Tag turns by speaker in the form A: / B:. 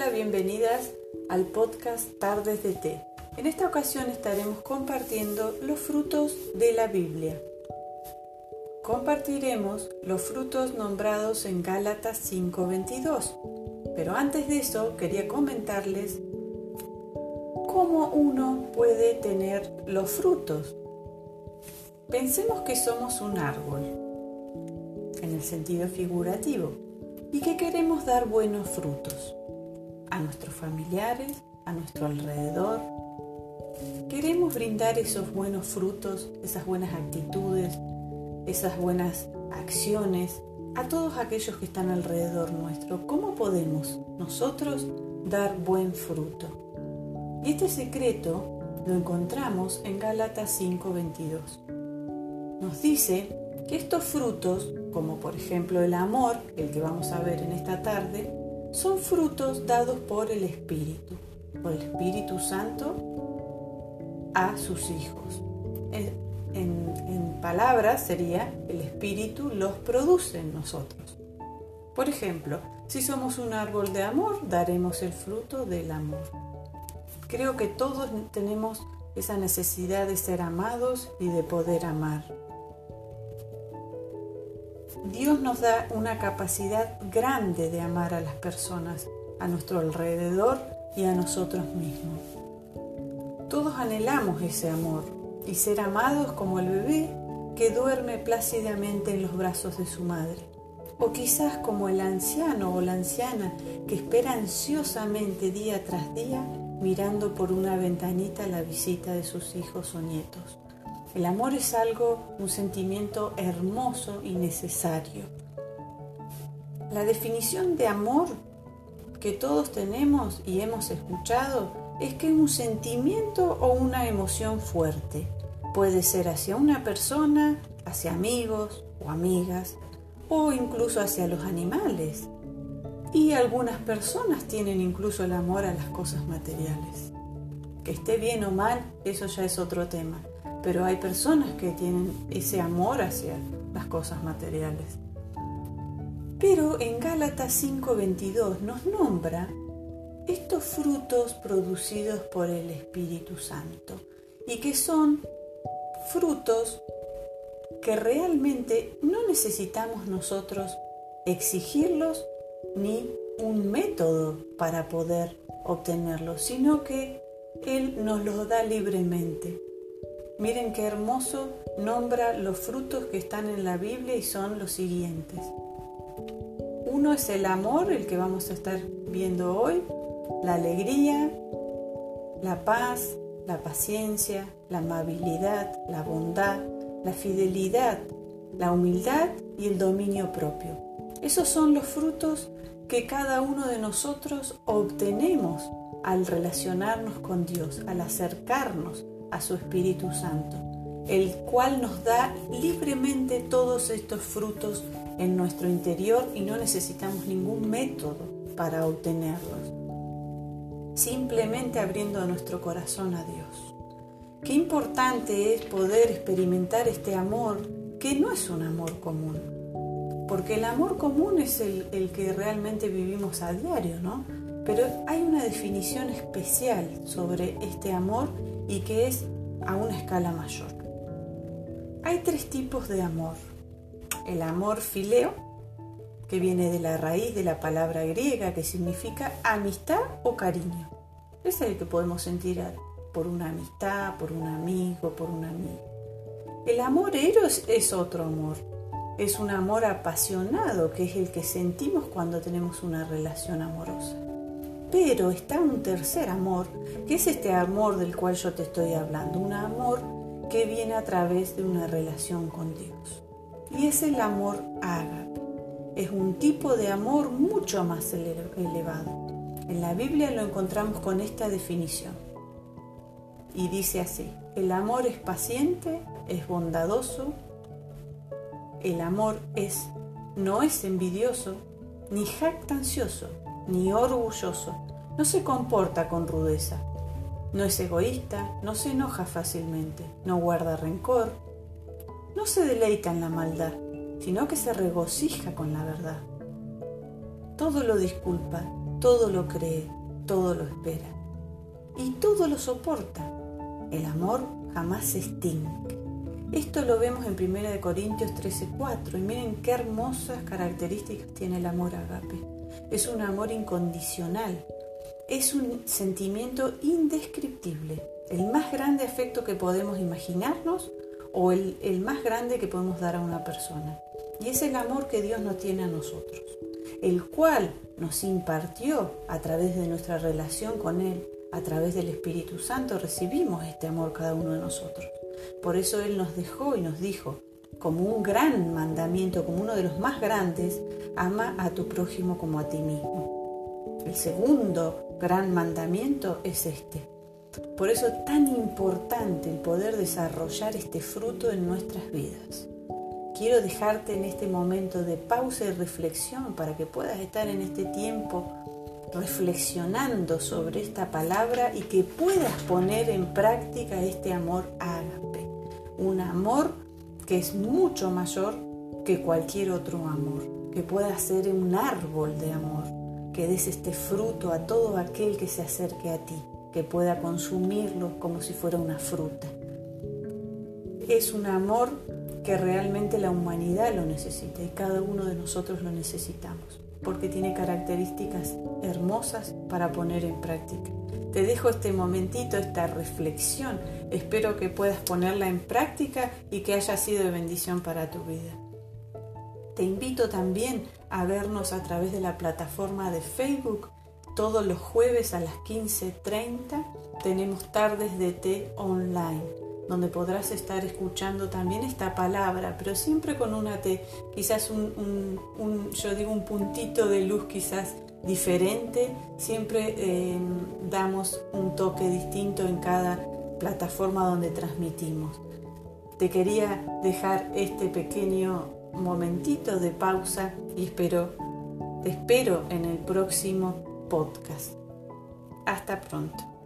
A: Hola, bienvenidas al podcast Tardes de Té. En esta ocasión estaremos compartiendo los frutos de la Biblia. Compartiremos los frutos nombrados en Gálatas 5:22. Pero antes de eso quería comentarles cómo uno puede tener los frutos. Pensemos que somos un árbol, en el sentido figurativo, y que queremos dar buenos frutos a nuestros familiares, a nuestro alrededor. Queremos brindar esos buenos frutos, esas buenas actitudes, esas buenas acciones a todos aquellos que están alrededor nuestro. ¿Cómo podemos nosotros dar buen fruto? Y este secreto lo encontramos en Gálatas 5:22. Nos dice que estos frutos, como por ejemplo el amor, el que vamos a ver en esta tarde, son frutos dados por el Espíritu, por el Espíritu Santo a sus hijos. En, palabras sería, el Espíritu los produce en nosotros. Por ejemplo, si somos un árbol de amor, daremos el fruto del amor. Creo que todos tenemos esa necesidad de ser amados y de poder amar. Dios nos da una capacidad grande de amar a las personas a nuestro alrededor y a nosotros mismos. Todos anhelamos ese amor y ser amados como el bebé que duerme plácidamente en los brazos de su madre, o quizás como el anciano o la anciana que espera ansiosamente día tras día mirando por una ventanita la visita de sus hijos o nietos. El amor es algo, un sentimiento hermoso y necesario. La definición de amor que todos tenemos y hemos escuchado es que es un sentimiento o una emoción fuerte. Puede ser hacia una persona, hacia amigos o amigas, o incluso hacia los animales. Y algunas personas tienen incluso el amor a las cosas materiales. Que esté bien o mal, eso ya es otro tema pero hay personas que tienen ese amor hacia las cosas materiales. Pero en Gálatas 5:22 nos nombra estos frutos producidos por el Espíritu Santo y que son frutos que realmente no necesitamos nosotros exigirlos ni un método para poder obtenerlos, sino que Él nos los da libremente. Miren qué hermoso nombra los frutos que están en la Biblia y son los siguientes. Uno es el amor, el que vamos a estar viendo hoy, la alegría, la paz, la paciencia, la amabilidad, la bondad, la fidelidad, la humildad y el dominio propio. Esos son los frutos que cada uno de nosotros obtenemos al relacionarnos con Dios, al acercarnos a su Espíritu Santo, el cual nos da libremente todos estos frutos en nuestro interior y no necesitamos ningún método para obtenerlos, simplemente abriendo nuestro corazón a Dios. Qué importante es poder experimentar este amor que no es un amor común, porque el amor común es el, el que realmente vivimos a diario, ¿no? Pero hay una definición especial sobre este amor y que es a una escala mayor. Hay tres tipos de amor. El amor fileo, que viene de la raíz de la palabra griega que significa amistad o cariño. Es el que podemos sentir por una amistad, por un amigo, por un amigo. El amor eros es otro amor. Es un amor apasionado, que es el que sentimos cuando tenemos una relación amorosa. Pero está un tercer amor, que es este amor del cual yo te estoy hablando, un amor que viene a través de una relación con Dios. Y es el amor ágape. Es un tipo de amor mucho más elevado. En la Biblia lo encontramos con esta definición. Y dice así, el amor es paciente, es bondadoso, el amor es no es envidioso, ni jactancioso, ni orgulloso, no se comporta con rudeza, no es egoísta, no se enoja fácilmente, no guarda rencor, no se deleita en la maldad, sino que se regocija con la verdad. Todo lo disculpa, todo lo cree, todo lo espera y todo lo soporta. El amor jamás se extingue. Esto lo vemos en 1 Corintios 13:4 y miren qué hermosas características tiene el amor agape. Es un amor incondicional, es un sentimiento indescriptible, el más grande afecto que podemos imaginarnos o el, el más grande que podemos dar a una persona. Y es el amor que Dios nos tiene a nosotros, el cual nos impartió a través de nuestra relación con Él, a través del Espíritu Santo, recibimos este amor cada uno de nosotros. Por eso Él nos dejó y nos dijo, como un gran mandamiento, como uno de los más grandes, ama a tu prójimo como a ti mismo. El segundo gran mandamiento es este. Por eso es tan importante el poder desarrollar este fruto en nuestras vidas. Quiero dejarte en este momento de pausa y reflexión para que puedas estar en este tiempo reflexionando sobre esta palabra y que puedas poner en práctica este amor ágape. Un amor que es mucho mayor que cualquier otro amor, que pueda ser un árbol de amor, que des este fruto a todo aquel que se acerque a ti, que pueda consumirlo como si fuera una fruta. Es un amor que realmente la humanidad lo necesita y cada uno de nosotros lo necesitamos porque tiene características hermosas para poner en práctica. Te dejo este momentito, esta reflexión. Espero que puedas ponerla en práctica y que haya sido de bendición para tu vida. Te invito también a vernos a través de la plataforma de Facebook. Todos los jueves a las 15.30 tenemos tardes de té online donde podrás estar escuchando también esta palabra, pero siempre con una T, quizás un, yo digo un puntito de luz quizás diferente, siempre eh, damos un toque distinto en cada plataforma donde transmitimos. Te quería dejar este pequeño momentito de pausa y espero, te espero en el próximo podcast. Hasta pronto.